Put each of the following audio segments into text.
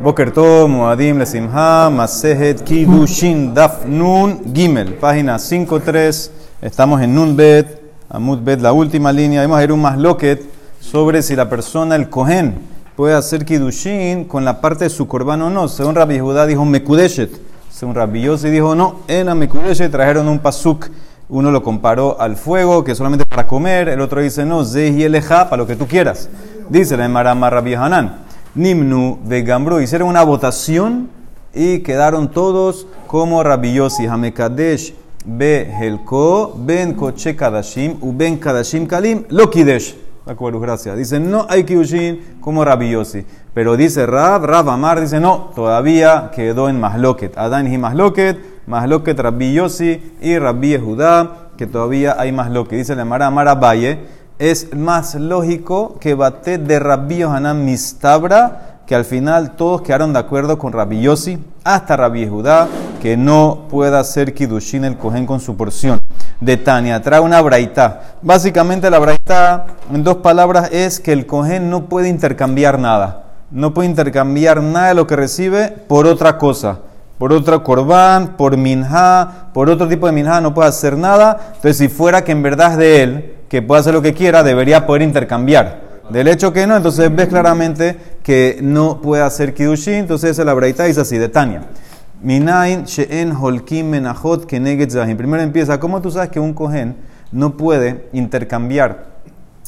Boker Tov, Moadim, Lesimha, Masejet, Kidushin, Daf, Nun, Gimel. Página 5.3. Estamos en Nun Bet, Amud Bet, la última línea. Vamos a ir un más loquet sobre si la persona, el Kohen, puede hacer Kidushin con la parte de su corbán o no. Según Rabbi Judá dijo Mekudeshet. Según Rabbi Yossi dijo no, en la Mekudeshet trajeron un pasuk. Uno lo comparó al fuego, que es solamente para comer. El otro dice no, Zehi para lo que tú quieras. Dice la Marama Rabbi Hanan. Nimnu de Gambru hicieron una votación y quedaron todos como Rabbi Yossi, Hamekadesh, Be Helko, Ben Koche Kadashim, U Ben Kadashim Kalim, Lokidesh. Gracias. Dice, no hay Kiyushin como Rabbi Yossi. Pero dice Rab, Rab Amar dice, no, todavía quedó en Mahloket. Adán y Mahloket, Mahloket Rabbi Yossi y Rabbi Judá, que todavía hay Mahloket. Dice la Mara Amar Abaye es más lógico que bate de Rabbi Yohanan Mistabra, que al final todos quedaron de acuerdo con Rabbi Yossi, hasta Rabbi Judá, que no pueda hacer Kidushin el Cohen con su porción. De Tania, trae una braita. Básicamente la braita, en dos palabras, es que el Cohen no puede intercambiar nada. No puede intercambiar nada de lo que recibe por otra cosa por otro corbán, por minja, por otro tipo de minja, no puede hacer nada. Entonces, si fuera que en verdad es de él, que puede hacer lo que quiera, debería poder intercambiar. Del hecho que no, entonces ves claramente que no puede hacer kidushin. Entonces, la braita dice así, de Tania. Minain she'en holkim menachot keneget zahim. Primero empieza, ¿cómo tú sabes que un cohen no puede intercambiar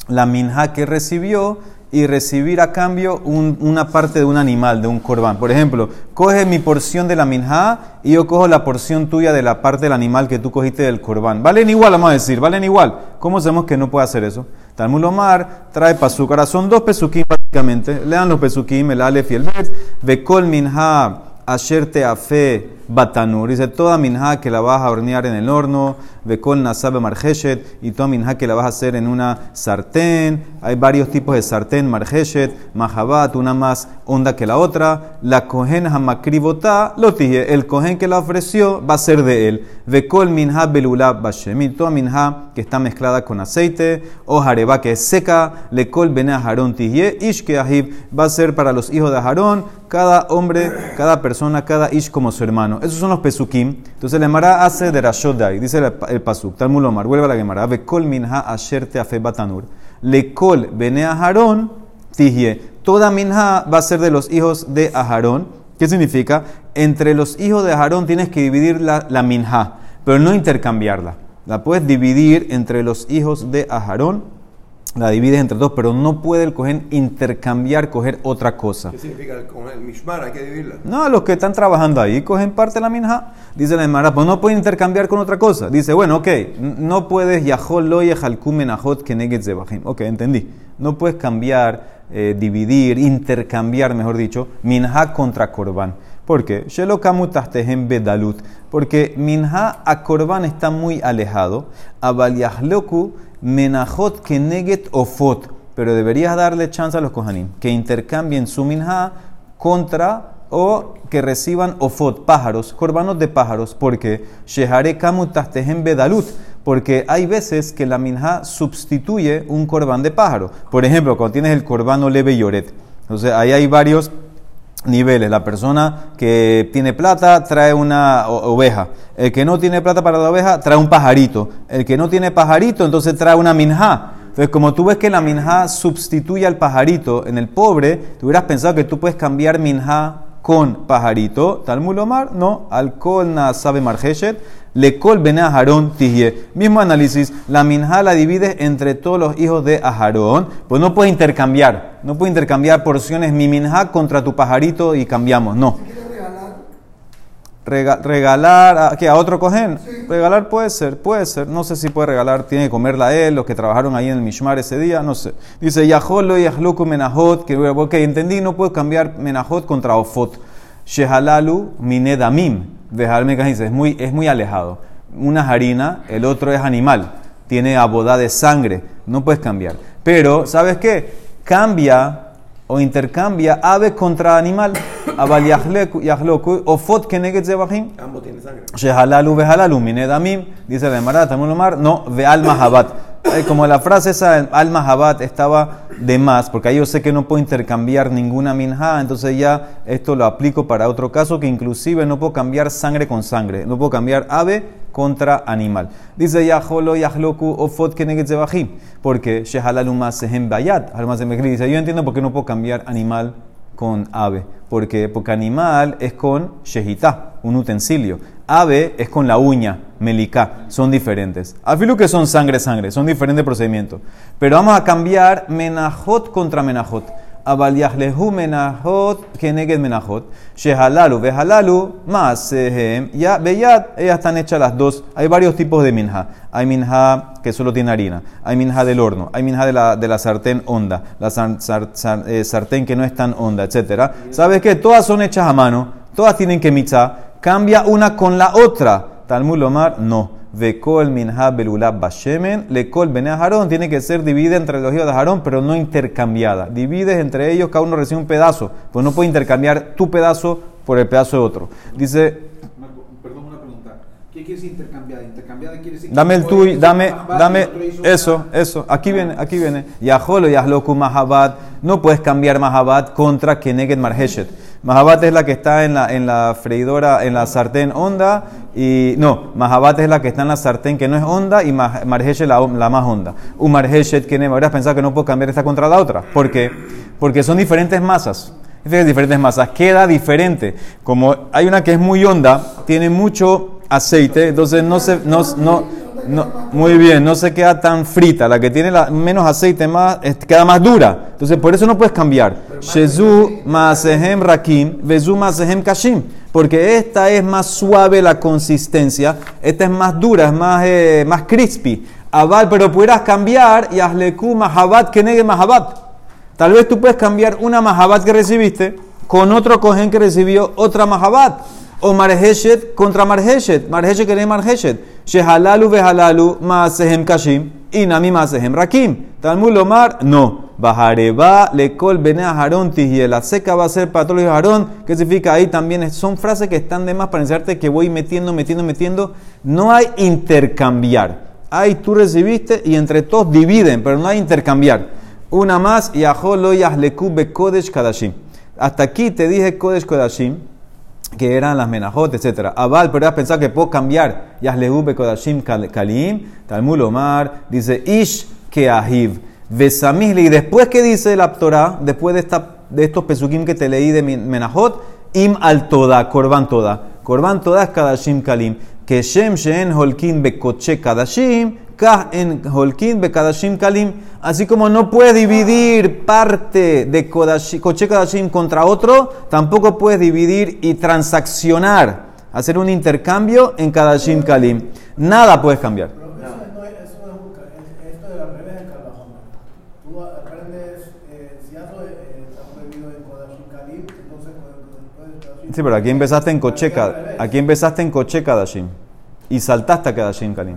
la minja que recibió y recibir a cambio una parte de un animal, de un corbán. Por ejemplo, coge mi porción de la minja y yo cojo la porción tuya de la parte del animal que tú cogiste del corbán. Valen igual, vamos a decir, valen igual. ¿Cómo sabemos que no puede hacer eso? Talmud Omar trae pasuk. Ahora son dos pesukim prácticamente. Lean los pesukim, el alef y el bet. Vekol minja asher fe batanur. Dice toda minja que la vas a hornear en el horno Bekol Nasabe Margeshet, y toda minja que la vas a hacer en una sartén. Hay varios tipos de sartén, Margeshet, Mahabat, una más honda que la otra. La Kohen Hamakribotá, lo dije, el Kohen que la ofreció va a ser de él. Bekol Minha Belulab Bashemit, toda minja que está mezclada con aceite, o Jareba que es seca, Lekol Bene Aharón Tihye, Ish que va a ser para los hijos de Aharón, cada hombre, cada persona, cada Ish como su hermano. Esos son los Pesukim. Entonces el Emara hace de Rashodai, dice el el pasuk. Talmud Lomar, vuelve a la Gemara. Vekol minha asher teafe batanur. Lekol bene aharón tihye. Toda minha va a ser de los hijos de Aharón. ¿Qué significa? Entre los hijos de Aharón tienes que dividir la, la minha, pero no intercambiarla. La puedes dividir entre los hijos de Aharón la divides entre dos, pero no puede el cohen intercambiar, coger otra cosa. ¿Qué significa el, el mishmar? Hay que dividirla. No, los que están trabajando ahí cogen parte de la minja. Dice la Emara, pues no pueden intercambiar con otra cosa. Dice, bueno, ok, no puedes yahol lo menajot keneget zebahim. Ok, entendí. No puedes cambiar, eh, dividir, intercambiar, mejor dicho, minja contra korban. ¿Por qué? bedalut. Porque minja a korban está muy alejado. Abal yahloku menajot keneget ofot, pero deberías darle chance a los kohanim que intercambien su minha contra o que reciban ofot, pájaros, corbanos de pájaros, porque shehare kamutastehem bedalut, porque hay veces que la minha sustituye un corbán de pájaro. Por ejemplo, cuando tienes el corbano leve yoret. Entonces, ahí hay varios niveles. La persona que tiene plata trae una oveja. El que no tiene plata para la oveja trae un pajarito. El que no tiene pajarito entonces trae una minja. Entonces, como tú ves que la minja sustituye al pajarito en el pobre, tú hubieras pensado que tú puedes cambiar minja con pajarito. Talmud Omar, no. Alcohol na sabe margeshet. Lekol bene Aharón tihye. Mismo análisis, la minja la divide entre todos los hijos de Aharón, pues no puedes intercambiar, no puedes intercambiar porciones mi minja contra tu pajarito y cambiamos, no. regalar a, ¿qué, a otro cogen, regalar puede ser, puede ser, no sé si puede regalar, tiene que comerla él, los que trabajaron ahí en el Mishmar ese día, no sé. Dice, Yaholo y menajot, que ok, entendí, no puedo cambiar menajot contra ofot. Shehalalu minedamim dejarme que es muy, es muy alejado. Una es harina, el otro es animal, tiene abodá de sangre, no puedes cambiar. Pero, ¿sabes qué? Cambia o intercambia ave contra animal. Abal o fot keneget zebahim. Ambos tienen sangre. Shehalalu vehalalu minedamim. Dice la Emara, Tamul Omar, no, veal mahabat. Eh, como la frase esa, al mahabat, estaba de más, porque ahí yo sé que no puedo intercambiar ninguna minja, entonces ya esto lo aplico para otro caso, que inclusive no puedo cambiar sangre con sangre, no puedo cambiar ave contra animal. Dice Yaholo Yahloku Ofot Keneget Zebahim, porque Shehalalu Masehem Bayat, dice, yo entiendo por qué no puedo cambiar animal con ave. Porque, porque animal es con shehita, un utensilio. Ave es con la uña, meliká. Son diferentes. Afilu que son sangre, sangre. Son diferentes procedimientos. Pero vamos a cambiar menajot contra menajot. Abal yahlehu menajot keneged menajot. Shehalalu vehalalu masehem. Ya, beyat, ellas están hechas las dos. Hay varios tipos de minja. Hay minja que solo tiene harina. Hay minja del horno. Hay minja de la, de la sartén honda. La eh, sartén que no es tan honda, etc. ¿Sabes qué? Todas son hechas a mano. Todas tienen que mitzah. Cambia una con la otra. Talmud Lomar, no. Vekol minha belulab bashemen, lekol bene Aarón, tiene que ser dividida entre los hijos de Aarón, pero no intercambiada. Divides entre ellos, cada uno recibe un pedazo, pues no puede intercambiar tu pedazo por el pedazo de otro. Dice. perdón, una pregunta. ¿Qué quiere decir intercambiada? Intercambiada quiere decir. Dame el tuyo, dame, dame, eso, eso. Aquí viene, aquí viene. Yaholo, Yahloku, Mahabad. No puedes cambiar Mahabad contra Keneged Marheshet. Mahabat es la que está en la, en la freidora, en la sartén honda. Y no, Mahabat es la que está en la sartén que no es honda y Marheshet la, la más honda. Un Marheshet que habrías pensado que no puedo cambiar esta contra la otra. ¿Por qué? Porque son diferentes masas. Diferentes masas. Queda diferente. Como hay una que es muy honda, tiene mucho aceite, entonces no se, no, no, no, muy bien, no se queda tan frita. La que tiene la, menos aceite más, queda más dura. Entonces, por eso no puedes cambiar. Shezu Maasehem Rakim, Vezu Maasehem Kashim. Porque esta es más suave la consistencia, esta es más dura, es más, eh, más crispy. Abad, pero pudieras cambiar y Asleku Mahabat que negue Mahabat. Tal vez tú puedes cambiar una Mahabat que recibiste con otro cohen que recibió otra Mahabat. O Marheshet contra Marheshet. Marheshet que negue Marheshet. Shehalalu vehalalu maasehem kashim. Inami maasehem rakim. Talmud Lomar, no. Bajareba lekol bene Aarón La seca va a ser para todos los Aarón. ¿Qué significa ahí también? Son frases que están de más para enseñarte que voy metiendo, metiendo, metiendo. No hay intercambiar. Ahí tú recibiste y entre todos dividen, pero no hay intercambiar. Una más, Yaholo Yahleku Kodesh Kadashim. Hasta aquí te dije Kodesh Kadashim, que eran las menajot, etc. Abal, pero has pensado que puedo cambiar. Yahlehu Bekodashim Kalim, Talmud Omar, dice Ish Keahiv. Besamihli. Y después que dice la Torah, después de, esta, de estos pesukim que te leí de Menajot, im al toda, korban toda. Korban toda es kadashim kalim. Que shem shen holkin bekoche kadashim, en holkin bekadashim kalim. Así como no puedes dividir parte de koche kadashim contra otro, tampoco puedes dividir y transaccionar, hacer un intercambio en kadashim kalim. Nada puedes cambiar. Sí, pero aquí empezaste en Cocheca, aquí empezaste en Cocheca Dashim y saltaste a Kadashim Kalim.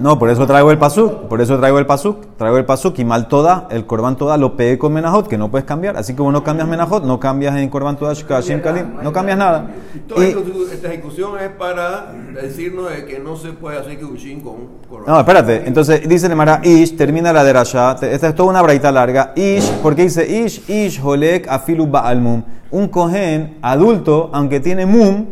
No, por eso traigo el pasuk, por eso traigo el pasuk, traigo el pasuk y mal toda, el korban toda lo pegué con menajot, que no puedes cambiar. Así como no cambias menajot, no cambias en korban toda, Kadashim Kalim, no cambias nada. Toda esta ejecución es para decirnos que no se puede hacer kibushin con korban. No, espérate, entonces dice el Mara Ish, termina la derasha, esta es toda una braita larga. Ish, porque dice Ish, Ish, Holek, Afilu Baalmum un cohen adulto, aunque tiene mum,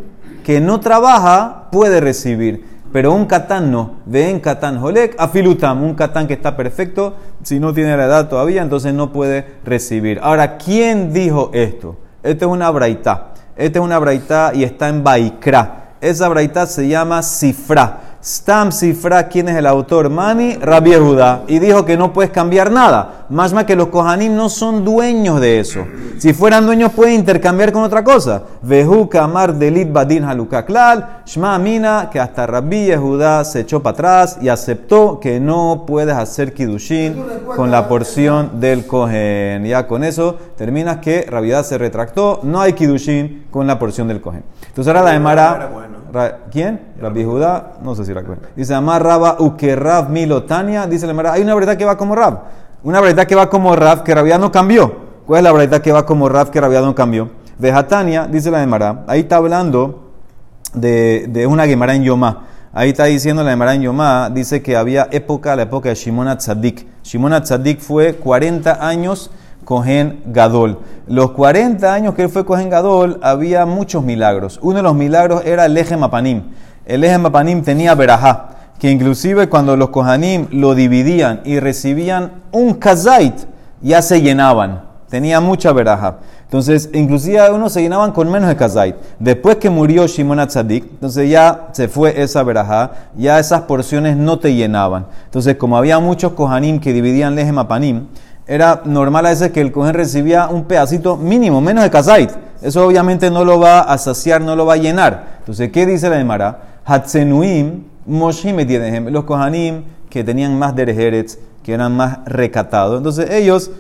que no trabaja, puede recibir. Pero un katán no. Ven katán holek afilutam. Un katán que está perfecto, si no tiene la edad todavía, entonces no puede recibir. Ahora, ¿quién dijo esto? Esta es una braita. Esta es una braita y está en Baikra. Esa braita se llama Sifra. Stam Sifra, ¿quién es el autor? Mani Rabbi Yehuda. Y dijo que no puedes cambiar nada. Más más que los Kohanim no son dueños de eso. Si fueran dueños pueden intercambiar con otra cosa. Vehu Kamar Delit Badin Halukaklal. Shma Mina, que hasta Rabbi Yehuda se echó para atrás y aceptó que no puedes hacer Kidushin con la porción del Kohen. Ya con eso terminas que Rabbi se retractó. No hay Kidushin con la porción del Kohen. Entonces ahora la Emara. ¿Quién? Rabbi Judá, no sé si la Dice Amar Raba Uke Rab Milotania. Dice la Emara, hay una verdad que va como Rab. Una verdad que va como Rab que Rabia no cambió. ¿Cuál es la verdad que va como Rab que Rabia no cambió? Vejatania, dice la Emara, ahí está hablando de, de una Gemara en Yomá. Ahí está diciendo la Gemara en Yomá, dice que había época, la época de Shimon Tzadik. Shimon Tzadik fue 40 años Cohen Gadol. Los 40 años que él fue Cohen Gadol, había muchos milagros. Uno de los milagros era el eje Mapanim. El eje Mapanim tenía verajá, que inclusive cuando los Kohanim lo dividían y recibían un kazait, ya se llenaban. Tenía mucha veraja. Entonces, inclusive unos se llenaban con menos de kazait. Después que murió Shimon Atzadik, entonces ya se fue esa veraja, ya esas porciones no te llenaban. Entonces, como había muchos kohanim que dividían leje mapanim, era normal a veces que el kohen recibía un pedacito mínimo, menos de kazait. Eso obviamente no lo va a saciar, no lo va a llenar. Entonces, ¿qué dice la Emara? Hatzenuim, Moshim los kohanim que tenían más derejeres, que eran más recatados. Entonces, ellos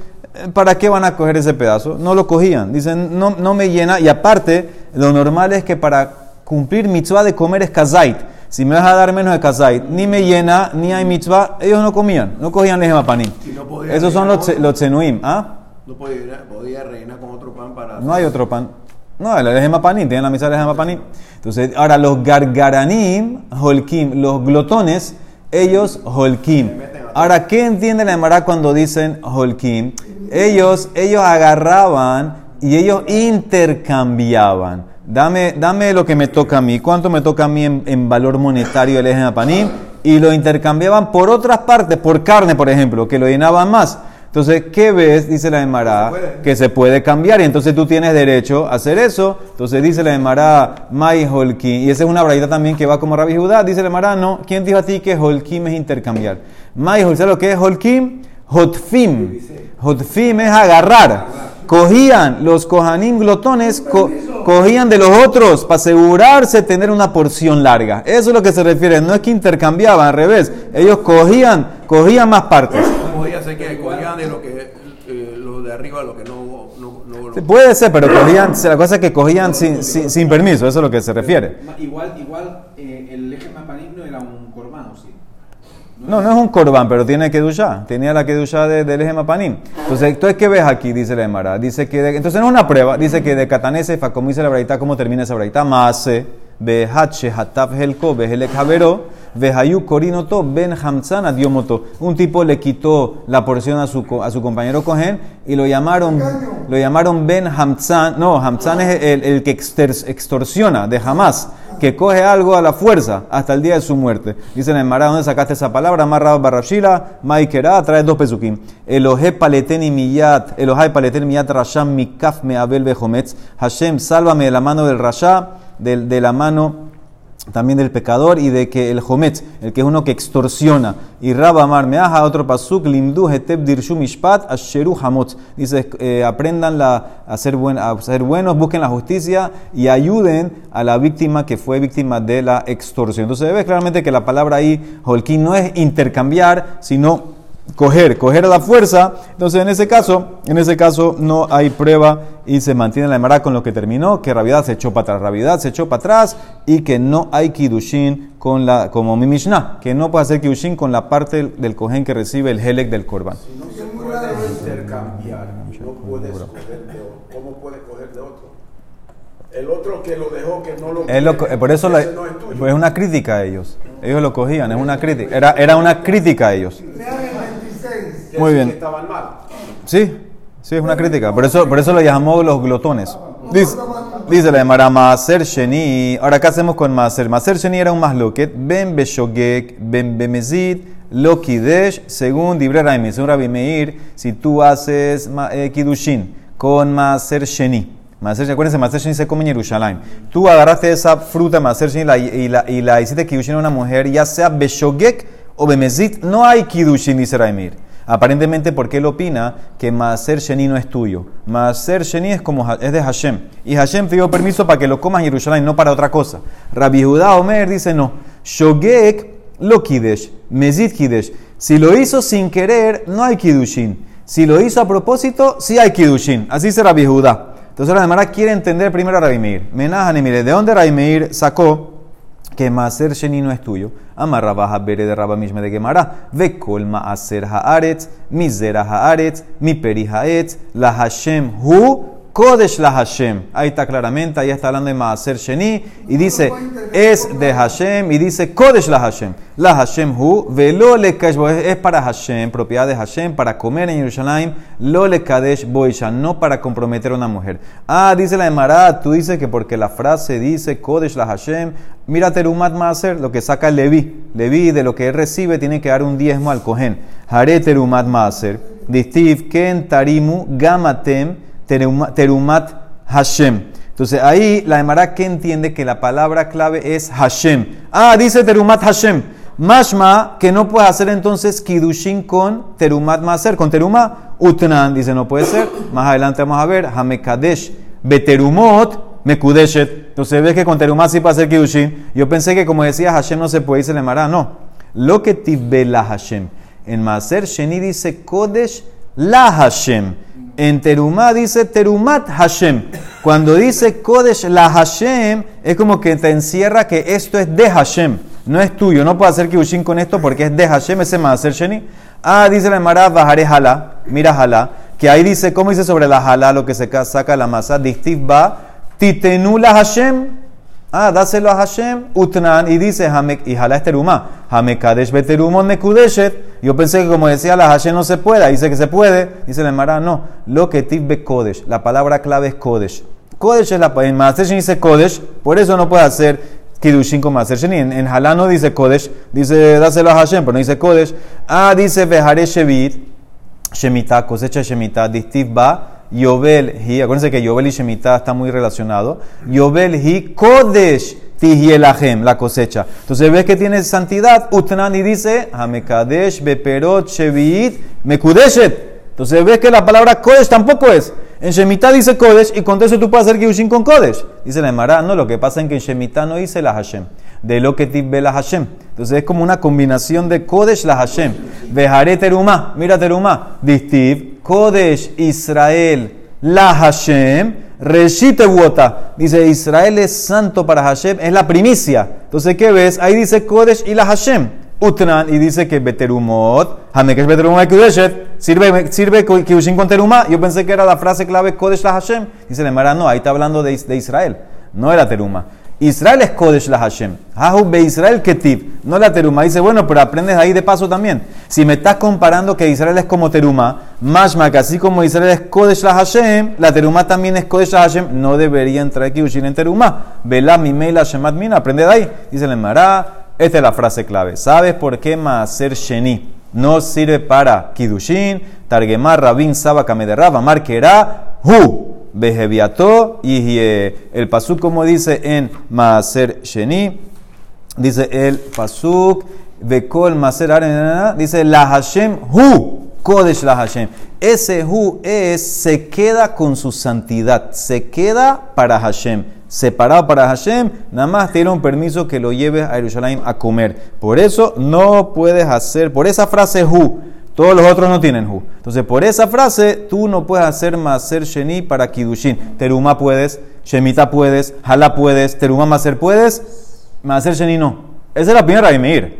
¿para qué van a coger ese pedazo? No lo cogían. Dicen, no, no me llena. Y aparte, lo normal es que para cumplir mitzvah de comer es kazait. Si me vas a dar menos de kazait, ni me llena, ni hay mitzvah, ellos no comían, no cogían lejem panim. Esos son los, los tzenuim. ¿Ah? No podía, podía rellenar con otro pan para... No hay otro pan. No, el lejem panim, tienen la mitzvah de lejem panim. Entonces, ahora los gargaranim, holkim, los glotones, ellos holkim. Ahora, ¿qué entiende la Emara cuando dicen holkim? ellos, ellos agarraban y ellos intercambiaban. Dame, dame lo que me toca a mí. ¿Cuánto me toca a mí en, valor monetario el eje de panim? Y lo intercambiaban por otras partes, por carne, por ejemplo, que lo llenaban más. Entonces, ¿qué ves? Dice la Emara, que se puede cambiar y entonces tú tienes derecho a hacer eso. Entonces dice la Emara, Mai Holkim, y esa es una braita también que va como Rabbi Judá. Dice la Emara, no, ¿quién dijo a ti que Holkim es intercambiar? Mai Holkim, ¿sabes lo que es Holkim? Hotfim. Hotfim es agarrar. Cogían los cojanim glotones, cogían de los otros para asegurarse tener una porción larga. Eso es lo que se refiere. No es que intercambiaban, al revés. Ellos cogían, cogían más partes. Podía ser que cogían de lo que eh, lo de arriba, lo que no. no, puede ser, pero cogían, la cosa es que cogían sin, sin, permiso, eso es lo que se refiere. Igual, igual eh, el eje mapanim no era un corbán, ¿sí? No, no es un corbán, pero tiene duchar. Tenía la que duchar del eje mapanim. Entonces, entonces, ¿qué ves aquí? Dice la Emara. Dice que, entonces no es una prueba. Dice que de Catanese, como dice la braita, ¿cómo termina esa braita? Mase, behache, hataf helko, behelek havero, behayu korinoto, ben hamzan adiomoto. Un tipo le quitó la porción a su, a su compañero Cohen y lo llamaron, lo llamaron ben hamzan. No, hamzan es el, el que extorsiona de jamás que coge algo a la fuerza hasta el día de su muerte. Dice en el Mará, ¿dónde sacaste esa palabra? Marra Barrashila, Maikera, trae dos pesukim. Elohe paleteni miyat, Elohai paleteni miyat rasham mikaf me abel bejometz. Hashem, sálvame de la mano del rasha, de la mano también del pecador y de que el jomet, el que es uno que extorsiona. Y Rabba Amar Meaja, otro pasuk, limdu heteb dirshu mishpat asheru hamot. Dice, eh, aprendan la, a, ser buen, a ser buenos, busquen la justicia y ayuden a la víctima que fue víctima de la extorsión. Entonces se ve claramente que la palabra ahí, holkin, no es intercambiar, sino coger, coger a la fuerza. Entonces, en ese caso, en ese caso no hay prueba y se mantiene la emara con lo que terminó, que Rabiedad se echó para atrás, Rabiedad se echó para atrás y que no hay kidushin con la, como mi Mishnah, que no puede hacer kidushin con la parte del cohen que recibe el helek del korban. Si no se puede intercambiar, no puedes coger de otro. ¿Cómo puedes coger de otro? El otro que lo dejó, que no lo, quiere, Por eso la, es, pues es una crítica a ellos. Ellos lo cogían, es una crítica. Era, era una crítica a ellos. Muy bien. estaban mal. Sí, sí, es una crítica. Por eso, por eso lo llamó los glotones. Dice, dice la Mara Maaser Sheni. Ahora, ¿qué hacemos con Maaser? Maaser Sheni era un masloquet. Ben Beshogek, Ben Bemezid, Lokidesh, según Dibre Raimi, según Rabbi Meir, si tú haces eh, Kidushin con Maaser Sheni. Maaser, acuérdense, Maaser Sheni se come en Jerusalén. Tú agarraste esa fruta Maaser Sheni y la, y la, hiciste Kidushin a una mujer, ya sea Beshogek o Bemezid, no hay Kidushin, dice Raimir. Aparentemente porque él opina que Maaser Sheni no es tuyo. Maaser Sheni es, como, es de Hashem. Y Hashem te dio permiso para que lo comas en Jerusalén, no para otra cosa. Rabbi Judá Omer dice no. Shogek lo kidesh, mezid kidesh. Si lo hizo sin querer, no hay kidushin. Si lo hizo a propósito, sí hay kidushin. Así será Rabbi Judá. Entonces la demara quiere entender primero a Rabbi Meir. Menajan mire, ¿de dónde Rabbi Meir sacó que Maaser Sheni no es tuyo? Amar baja Bere de Rabba Mishme de Gemara. Ve kol Maaser Haaretz, mi Zera Haaretz, mi Peri Haetz, la Hashem Hu Kodesh la Hashem. Ahí está claramente, ahí está hablando de Maaser Sheni. Y dice, es de Hashem. Y dice, Kodesh la Hashem. La Hashem hu, velo le es para Hashem, propiedad de Hashem, para comer en Jerusalén. Lo le kadesh boisha, no para comprometer a una mujer. Ah, dice la Emara, tú dices que porque la frase dice Kodesh la Hashem. Mira Terumat Maaser, lo que saca Levi. Levi, de lo que él recibe, tiene que dar un diezmo al Cohen. Hare Terumat Maaser. Distiv Ken Tarimu Gamatem Terumat Hashem. Entonces ahí la Emara que entiende que la palabra clave es Hashem. Ah, dice Terumat Hashem. Mashma, que no puede hacer entonces Kidushin con Terumat Maser. Con Teruma, Utnan, dice no puede ser. Más adelante vamos a ver, Hamekadesh, Beterumot, Mekudeshet. Entonces ves que con Terumat sí puede hacer Kidushin. Yo pensé que como decía Hashem no se puede, dice la Emara, no. Lo que la Hashem. En Maser Sheni dice Kodesh la Hashem. En Terumá dice Terumat Hashem. Cuando dice Kodesh la Hashem, es como que te encierra que esto es de Hashem, no es tuyo. No puedo hacer Kibushin con esto porque es de Hashem, ese hacer Sheni. Ah, dice la Emara, bajaré Hala, mira Hala, que ahí dice, ¿cómo dice sobre la Hala lo que se saca la masa? Distiv va, Titenula Hashem. Ah, dáselo a Hashem, Utnan, y dice, y jala es terumá. Hamekadesh beterumon nekudeshet. Yo pensé que como decía la Hashem no se puede, dice que se puede. Dice la Emara, no. Lo que be kodesh. La palabra clave es kodesh. Kodesh es la en Maaser dice kodesh, por eso no puede hacer Kidushin con Maaser En, en no dice kodesh, dice dáselo a Hashem, pero no dice kodesh. Ah, dice vejare shevit, shemitah, cosecha shemitah, distiv ba. Yobel hi, acuérdense que Yobel y Shemitah está muy relacionado. Yobel hi Kodesh tihielahem, la cosecha. Entonces ves que tiene santidad. Utnani dice, Hamekadesh beperot sheviit mekudeshet. Entonces ves que la palabra Kodesh tampoco es. En Shemitah dice Kodesh y con eso tú puedes hacer Kiushin con Kodesh. Dice la Emara, no, lo que pasa es que en Shemitah no dice la Hashem. De lo que tibbe la Hashem. Entonces es como una combinación de Kodesh la Hashem. Vejare teruma, mira teruma. Distiv Kodesh Israel, la Hashem, Reshite Wota. Dice Israel es santo para Hashem, es la primicia. Entonces, ¿qué ves? Ahí dice Kodesh y la Hashem. Utran y dice que Beterumot, Hamekesh Beterumot sirve, sirve Kiushin con Terumá. Yo pensé que era la frase clave Kodesh la Hashem. Dice la Mara, no, ahí está hablando de, de Israel, no era Teruma. Israel es Kodesh la Hashem. Hahu be Israel ketiv. No la teruma. Dice, bueno, pero aprendes ahí de paso también. Si me estás comparando que Israel es como teruma, mashma, que así como Israel es Kodesh la Hashem, la teruma también es Kodesh la Hashem, no debería entrar aquí en teruma. Vela mi la shemat mina. Aprende de ahí. Dice el Mará. Esta es la frase clave. ¿Sabes por qué Maaser Sheni no sirve para Kidushin? Targemar Rabin Saba Kamederraba Marquera Hu. Beheviato y el pasuk como dice en Maaser Sheni, dice el pasuk Bekol Maaser dice la Hashem Hu, Kodesh la Hashem. Ese Hu es, se queda con su santidad, se queda para Hashem, separado para Hashem, nada más tiene un permiso que lo lleves a Jerusalén a comer. Por eso no puedes hacer, por esa frase Hu, todos los otros no tienen hu. Entonces, por esa frase, tú no puedes hacer maser sheni para kidushin. Teruma puedes, shemita puedes, hala puedes, teruma maser puedes, maser sheni no. Esa es la primera Rabbi Meir.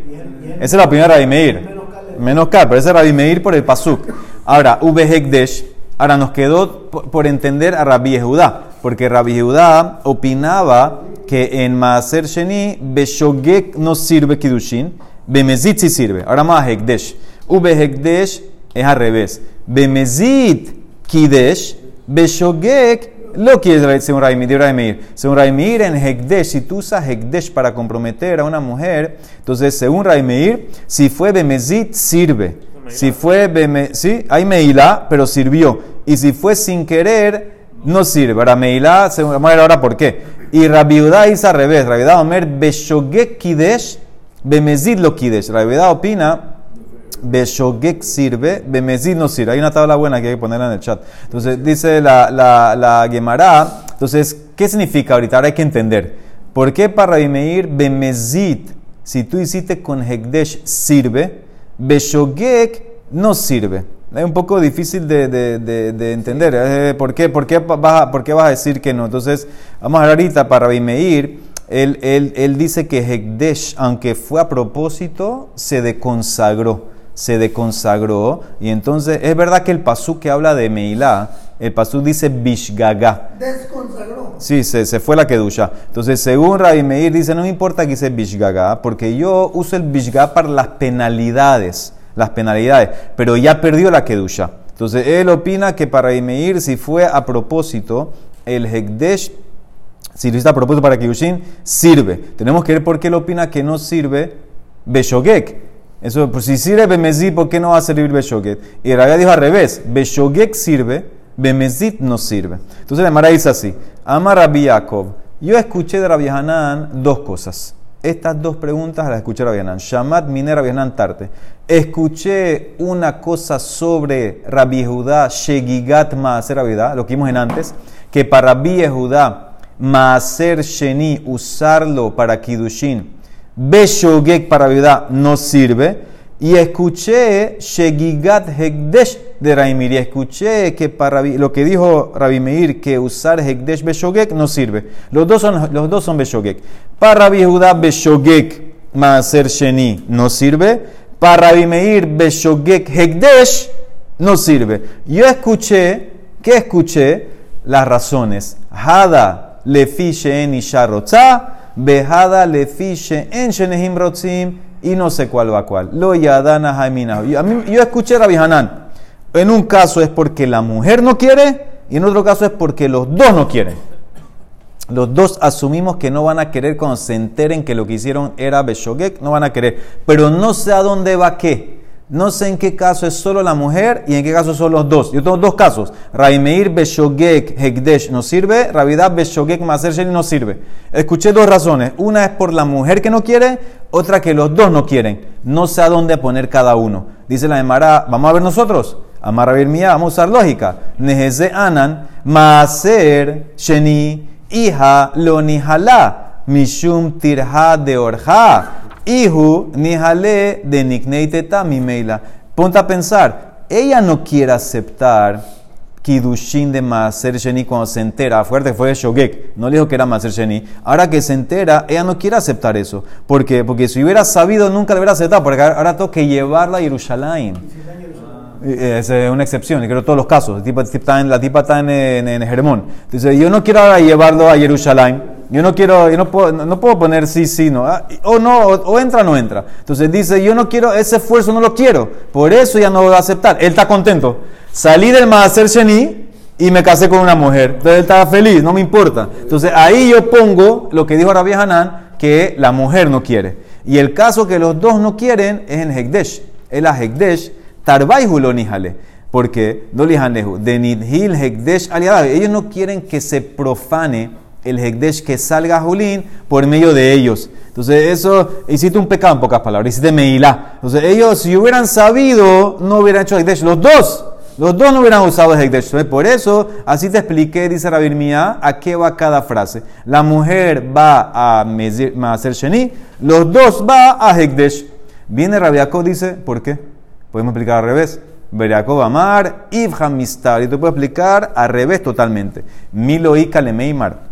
Esa es la primera Rabbi Meir. Menos cal, pero esa es Rabbi Meir por el pasuk. Ahora, Hekdesh. Ahora nos quedó por entender a Rabbi Yehudá, porque Rabbi Yehudá opinaba que en Maaser Sheni, Beshogek no sirve Kidushin, Bemezit sirve. Ahora más Hekdesh. Ubehekdesh es al revés. Bemezit kidesh, beshogek lo quiere según Raimir. Según Raimir, en Hekdesh, si tú usas Hekdesh para comprometer a una mujer, entonces según Raimir, si fue Bemezit, sirve. Si fue Beme, sí, hay Meilá, pero sirvió. Y si fue sin querer, no sirve. Ahora Meilá, ver ahora por qué. Y Rabiudá dice al revés. Rabiudá Omer, Beshogek Kidesh, Bemezit lo Kidesh. Rabiudá opina Beshogek sirve, Bemezid no sirve. Hay una tabla buena que hay que ponerla en el chat. Entonces, dice la, la, la Gemara. Entonces, ¿qué significa ahorita? Ahora hay que entender. ¿Por qué para Rabimeir Bemezid, si tú hiciste con Hekdesh, sirve? Beshogek no sirve. Es un poco difícil de, de, de, entender. Eh, ¿Por qué, por, qué vas a, ¿Por qué vas a decir que no? Entonces, vamos a ver ahorita para Rabimeir. Él, él, él dice que Hekdesh, aunque fue a propósito, se deconsagró se deconsagró. Y entonces, es verdad que el pasú que habla de Meilá El pasú dice Bishgaga. Desconsagró. Sí, se, se fue la kedusha. Entonces, según Rabbi Meir, dice, no me importa que dice Bishgaga, porque yo uso el Bishgaga para las penalidades, las penalidades, pero ya perdió la kedusha. Entonces, él opina que para Rabbi Meir, si fue a propósito, el Hekdesh, si lo a propósito para Kiddushin, sirve. Tenemos que ver por qué él opina que no sirve Beshogek. Eso, pues si sirve Bemezit, ¿por qué no va a servir Beshogek? Y Rabia dijo al revés, Beshogek sirve, Bemezit no sirve. Entonces la Mara dice así, Ama Rabbi Yaakov, yo escuché de Rabbi Hanan dos cosas. Estas dos preguntas las escuché de Rabbi Hanan. Shamat Mine Rabbi Hanan Tarte. Escuché una cosa sobre Rabbi Judá, Shegigat Maaser Rabbi Judá, lo que vimos en antes, que para Rabbi Judá, Maaser Sheni, usarlo para Kiddushin, Beshogek para Judá no sirve. Y escuché Shegigat Hekdesh de Raimir. Y escuché que para lo que dijo Rabbi Meir, que usar Hekdesh Beshogek no sirve. Los dos son, los dos son Beshogek. Para Rabbi Judá Beshogek Maaser Sheni no sirve. Para Rabbi Meir Beshogek Hekdesh no sirve. Yo escuché, ¿qué escuché? Las razones. Hada lefi she'en isha rotza, behada lefi she'en shenehim rotzim, y no sé cuál va cuál. Lo yadana jaimina. Yo, yo escuché a Rabbi Hanan. En un caso es porque la mujer no quiere, y en otro caso es porque los dos no quieren. Los dos asumimos que no van a querer cuando se enteren que lo que hicieron era Beshogek, no van a querer. Pero no sé a dónde va qué. No sé en qué caso es solo la mujer y en qué caso son los dos. Yo tengo dos casos. Raimeir Beshogek Hekdesh no sirve, Ravidad Beshogek Maser no sirve. Escuché dos razones. Una es por la mujer que no quiere, otra que los dos no quieren. No sé a dónde poner cada uno. Dice la Emara, vamos a ver nosotros. Amar Mía, vamos a usar lógica. Nejeze Anan, Maser Sheni, hija lo nihala, mishum tirha de orja, hijo nihale de nikneiteta meila. Ponte a pensar, ella no quiere aceptar Kidushin de Maser Sheni cuando se entera, fuerte fue Shogek, no le dijo que era Maser Sheni. Ahora que se entera, ella no quiere aceptar eso. ¿Por qué? Porque si hubiera sabido, nunca le hubiera aceptado, porque ahora tengo que llevarla a Jerusalén. Eh, Es una excepción, creo todos los casos. La tipa, está en, la tipa está en, en, en Jeremón. Entonces, yo no quiero ahora llevarlo a Jerusalén. Yo no quiero, yo no puedo, no, puedo poner sí, sí, no. Ah, o no, o, o entra no entra. Entonces dice, yo no quiero, ese esfuerzo no lo quiero. Por eso ya no voy a aceptar. Él está contento. Salí del Maaser Sheni y me casé con una mujer. Entonces él estaba feliz, no me importa. Entonces ahí yo pongo lo que dijo Rabbi Hanan, que la mujer no quiere. Y el caso que los dos no quieren es en Hekdesh. El a Hekdesh, Tarbaihu lo nihale. Porque, no lihanehu, de nidhil Hekdesh aliadab. Ellos no quieren que se profane el Hekdesh, que salga Julín por medio de ellos. Entonces, eso, hiciste un pecado en pocas palabras, hiciste meilá. Entonces, ellos, si hubieran sabido, no hubieran hecho Hekdesh. Los dos, los dos no hubieran usado el Hekdesh. Por eso, así te expliqué, dice Rabir Mía, a qué va cada frase. La mujer va a Maaser Sheni, los dos va a Hekdesh. Viene Rabiakov, dice, ¿por qué? Podemos explicar al revés. Beriakov Amar, Ibham Mistar. Y tú puedes explicar al revés totalmente. Milo y Kalemeimar.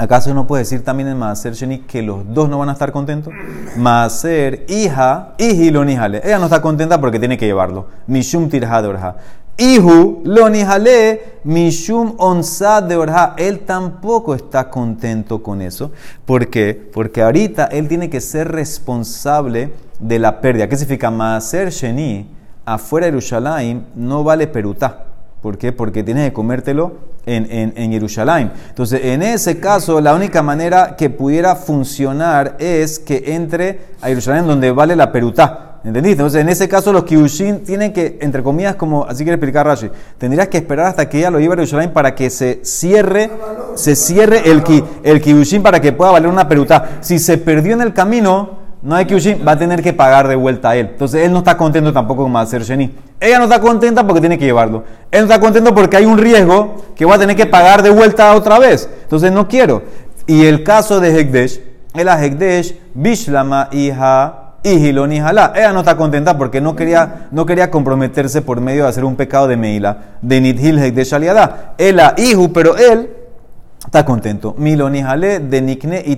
¿Acaso no puede decir también en Maaser Sheni que los dos no van a estar contentos? Maaser, hija, hiji lo nihale. Ella no está contenta porque tiene que llevarlo. Mishum tirha de orja. Ihu lo nihale, mishum onza de orja. Él tampoco está contento con eso. ¿Por qué? Porque ahorita él tiene que ser responsable de la pérdida. ¿Qué significa? Maaser Sheni, afuera de Yerushalayim, no vale perutá. ¿Por qué? Porque tienes que comértelo en, en, en Jerusalén. Entonces, en ese caso, la única manera que pudiera funcionar es que entre a Jerusalén donde vale la perutá. ¿Entendiste? Entonces, en ese caso, los kiushin tienen que, entre comillas, como así quiere explicar Rashi, tendrías que esperar hasta que ella lo lleve a Jerusalén para que se cierre, se cierre el, ki- para que pueda valer una perutá. Si se perdió en el camino, no hay kiushin, va a tener que pagar de vuelta a él. Entonces él no está contento tampoco con Maaser Sheni. Ella no está contenta porque tiene que llevarlo. Él no está contento porque hay un riesgo que va a tener que pagar de vuelta otra vez. Entonces no quiero. Y el caso de Hekdesh, el Hekdesh, Bishlama hija Ihiloni Jalá. Ella no está contenta porque no quería, no quería comprometerse por medio de hacer un pecado de Meila, de Nidhil Hekdesh Aliadá. Él a Ihu, pero él está contento. Miloni Jale de Nikne y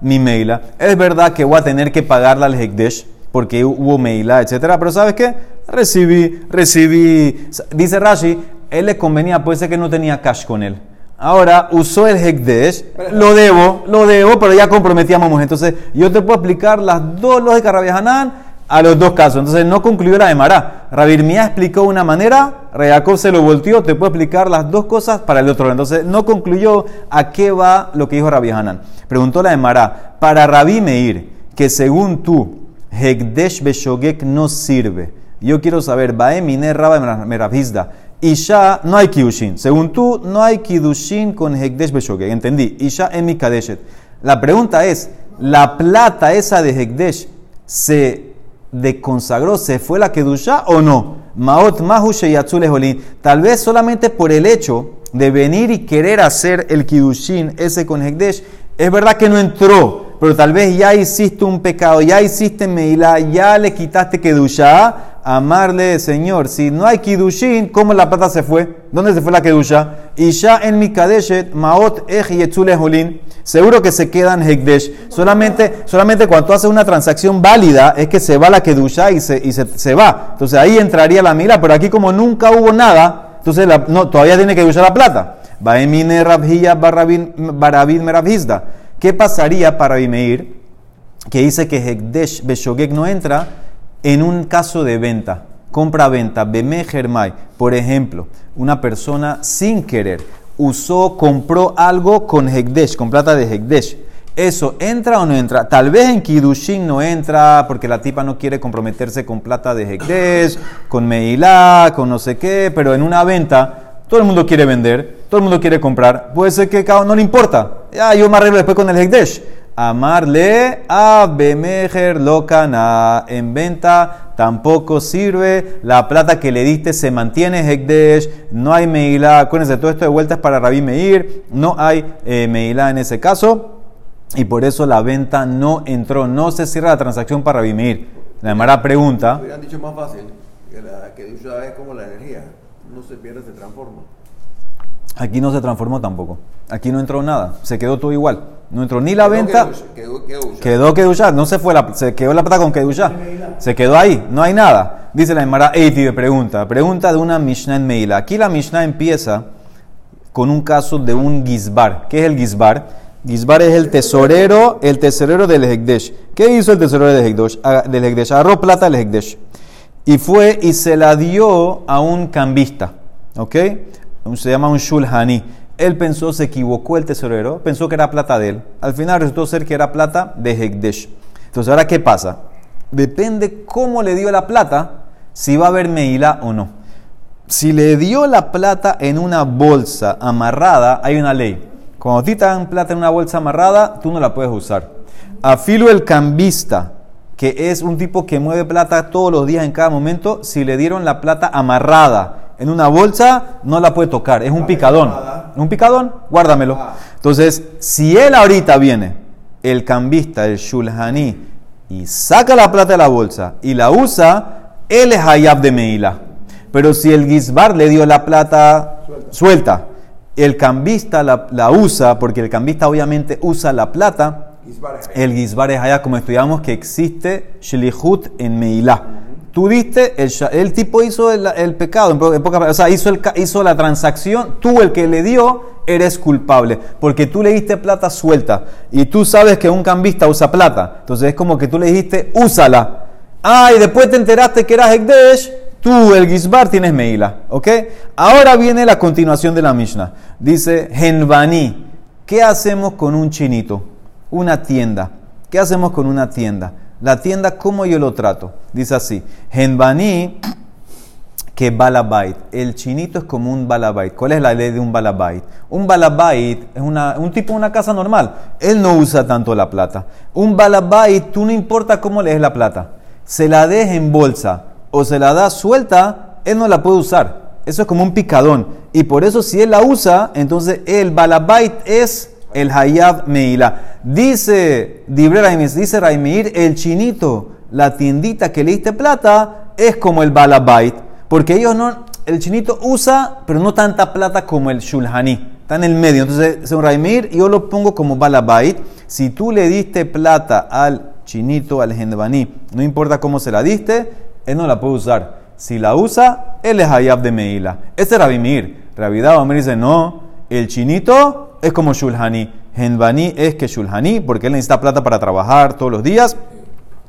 mi Meila. Es verdad que voy a tener que pagarle al Hekdesh porque hubo Meila, etcétera, pero ¿sabes qué? Recibí, recibí, dice Rashi, él le convenía, puede ser que no tenía cash con él. Ahora usó el Hekdesh, lo debo, lo debo, pero ya comprometíamos. Entonces, yo te puedo explicar las dos lógicas Rabbi Hanan a los dos casos. Entonces, no concluyó la de Mará. Rabbi Mía explicó una manera, Jacob se lo volteó, te puedo explicar las dos cosas para el otro. Entonces, no concluyó a qué va lo que dijo Rabbi Hanan. Preguntó la de Mará, para Rabbi Meir, que según tú, Hekdesh Beshogek no sirve. Yo quiero saber, Baemine Rabba Merabhizda. Isha no hay Kidushin. Según tú, no hay Kidushin con Hekdesh Beshogek. Entendí. Isha en mi. La pregunta es, ¿la plata esa de Hekdesh se deconsagró, se fue la Kedusha o no? Maot Tal vez solamente por el hecho de venir y querer hacer el Kidushin ese con Hekdesh, es verdad que no entró, pero tal vez ya hiciste un pecado, ya hiciste Meila, ya le quitaste Kedusha amarle, Señor. Si no hay Kidushin, ¿cómo la plata se fue? ¿Dónde se fue la Kedusha? Y ya en mi Kadeshet, Maot Holin, seguro que se quedan Hekdesh. Solamente, solamente cuando tú haces una transacción válida es que se va la Kedusha y se, y se, va. Entonces ahí entraría la mila, pero aquí como nunca hubo nada, entonces no, todavía tiene que usar la plata. Baemine Rabhia Barabin Merabhizda. ¿Qué pasaría para Bimeir? Que dice que Hekdesh Beshogek no entra en un caso de venta, compra-venta, Bemejermai, por ejemplo, una persona sin querer usó, compró algo con Hekdesh, con plata de Hekdesh. ¿Eso entra o no entra? Tal vez en Kidushin no entra porque la tipa no quiere comprometerse con plata de Hekdesh, con Meilá, con no sé qué, pero en una venta todo el mundo quiere vender, todo el mundo quiere comprar. Puede ser que no le importa. Ya, yo me arreglo después con el Hekdesh. Amarle a Bemejer Lokana. En venta tampoco sirve. La plata que le diste se mantiene Hekdesh. No hay Meilá. Acuérdense, todo esto de vueltas para Rabí Meir. No hay eh, en ese caso. Y por eso la venta no entró. No se cierra la transacción para Rabí Meir. La Mara pregunta. Hubieran dicho más fácil. Que la que es como la energía. No se pierde, se transforma. Aquí no se transformó tampoco. Aquí no entró nada. Se quedó todo igual. No entró ni la venta. Quedó, quedó, quedó No se fue la, se quedó la plata con Kedusha. Se quedó ahí. No hay nada. Dice la Emara Eiti de pregunta. Pregunta de una Mishnah en Meila. Aquí la Mishnah empieza con un caso de un Gizbar. ¿Qué es el Gizbar? Gizbar es el tesorero, el tesorero del Hekdesh. ¿Qué hizo el tesorero del Hekdesh? Ah, del Hekdesh? Agarró plata del Hekdesh. Y fue y se la dio a un cambista. ¿Ok? Se llama un shulhani. Él pensó, se equivocó el tesorero, pensó que era plata de él. Al final resultó ser que era plata de Hekdesh. Entonces, ¿ahora qué pasa? Depende cómo le dio la plata, si va a haber Meila o no. Si le dio la plata en una bolsa amarrada, hay una ley. Cuando te dan plata en una bolsa amarrada, tú no la puedes usar. Afilo el cambista, que es un tipo que mueve plata todos los días en cada momento, si le dieron la plata amarrada en una bolsa, no la puede tocar. Es un picadón. Un picadón, guárdamelo. Ah. Entonces, si él ahorita viene, el cambista, el shulhani, y saca la plata de la bolsa y la usa, él es hayab de Meila. Pero si el gizbar le dio la plata suelta, el cambista la, usa, porque el cambista obviamente usa la plata, el gizbar es allá, como estudiamos que existe shilihut en Meila. Tú diste, el, tipo hizo el, pecado, en, o sea, hizo, el, hizo la transacción, tú el que le dio, eres culpable, porque tú le diste plata suelta y tú sabes que un cambista usa plata, entonces es como que tú le dijiste, úsala. Ah, y después te enteraste que era Hekdesh, tú, el Gizbar, tienes Meila, ¿ok? Ahora viene la continuación de la Mishnah. Dice, Genvani, ¿qué hacemos con un chinito? Una tienda. ¿Qué hacemos con una tienda? La tienda, ¿cómo yo lo trato? Dice así, Genbani que balabait. El chinito es como un balabait. ¿Cuál es la ley de un balabait? Un balabait es una, un tipo de una casa normal. Él no usa tanto la plata. Un balabait, tú no importa cómo le des la plata. Se la deja en bolsa o se la da suelta, él no la puede usar. Eso es como un picadón. Y por eso si él la usa, entonces el balabait es el Hayab Meila. Dice, dice Raimir, el chinito, la tiendita que le diste plata, es como el Balabait. Porque ellos no, el chinito usa, pero no tanta plata como el Shulhani. Está en el medio. Entonces, Raimir, yo lo pongo como Balabait. Si tú le diste plata al chinito, al Gendbaní, no importa cómo se la diste, él no la puede usar. Si la usa, él es Hayab de Meila. Ese es Rabimir. Ravidad Omer dice, no, el chinito es como Shulhani. Henbani es que Shulhani, porque él necesita plata para trabajar todos los días.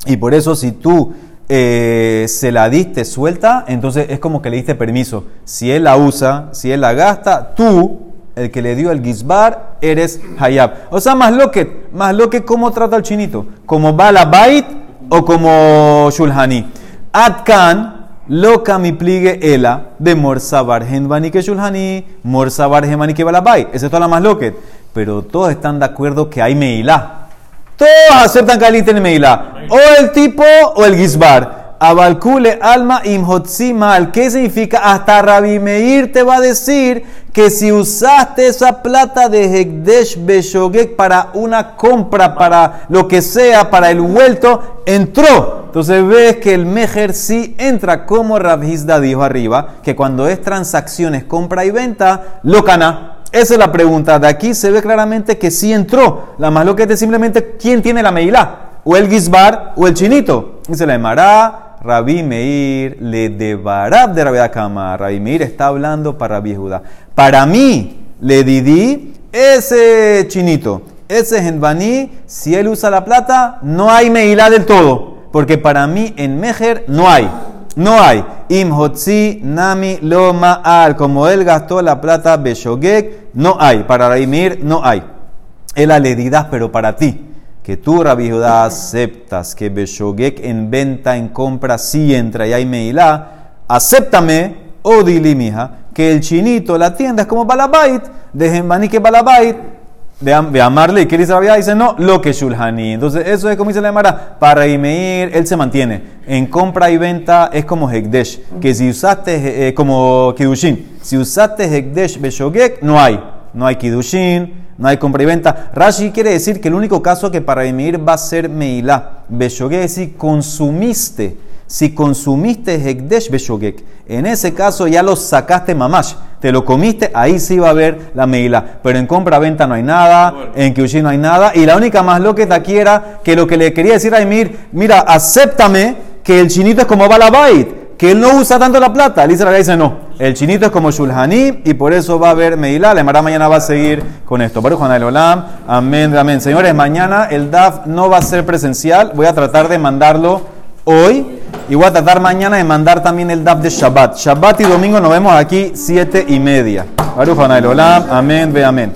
Y por eso si tú eh, se la diste suelta, entonces es como que le diste permiso. Si él la usa, si él la gasta, tú, el que le dio el gizbar, eres hayab. O sea, más lo que, más lo que cómo trata el chinito, como balabait o como shulhani. Atkan, loca mi pligue ela, de morsabar henbani que shulhani, morsabar henbani que balabait. Esa es toda la más loquet. Pero todos están de acuerdo que hay meilá. Todos aceptan que Ali tiene Meilá. O el tipo o el Gizbar. Abalkule alma imhotzi mal. ¿Qué significa? Hasta Rabbi Meir te va a decir que si usaste esa plata de Hekdesh Beshogek para una compra, para lo que sea, para el vuelto, entró. Entonces ves que el Mejer sí entra, como Rabhizda dijo arriba, que cuando es transacciones, compra y venta, lo cana. Esa es la pregunta. De aquí se ve claramente que sí entró. La más loca es simplemente quién tiene la Meilá. O el Gizbar o el Chinito. Dice la Emara, Rabí Meir, le debarab de Rabí Akama. Rabí Meir está hablando para Rabí Judá. Para mí, le didí ese Chinito. Ese Genbaní, si él usa la plata, no hay Meilá del todo. Porque para mí en Mejer no hay. No hay. Imhotzi nami lo ma'al. Como él gastó la plata beshogek, no hay. Para Raimir no hay. Es la leridad, pero para ti. Que tú, Rabbi Judá, aceptas que beshogek en venta, en compra, sí entra y hay meilá. Acéptame, odili, mija, que el chinito, la tienda es como balabait. De que balabait de, amarle. ¿Y qué dice la Dice, no, lo que Shulhani. Entonces, eso es como dice la Emara. Para Imeir, él se mantiene. En compra y venta es como Hekdesh. Que si usaste, eh, eh, como Kidushin. Si usaste Hekdesh Beshogek, no hay. No hay Kidushin, no hay compra y venta. Rashi quiere decir que el único caso que para Imeir va a ser Meilá. Beshogek es decir, consumiste si consumiste Hekdesh Beshogek, en ese caso ya lo sacaste mamash, te lo comiste, ahí sí va a haber la meila. Pero en compra-venta no hay nada, en Kyushin no hay nada. Y la única más loqueta aquí era que lo que le quería decir a Emir, mira, acéptame que el chinito es como Balabait, que él no usa tanto la plata. Él dice, no, el chinito es como Shulhani y por eso va a haber meila. La Mara mañana va a seguir con esto. Baruch Olam, amén, amén. Señores, mañana el DAF no va a ser presencial, voy a tratar de mandarlo hoy. Y voy a tratar mañana de mandar también el DAP de Shabbat. Shabbat y domingo nos vemos aquí, siete y media. Baruch amén, ve amén.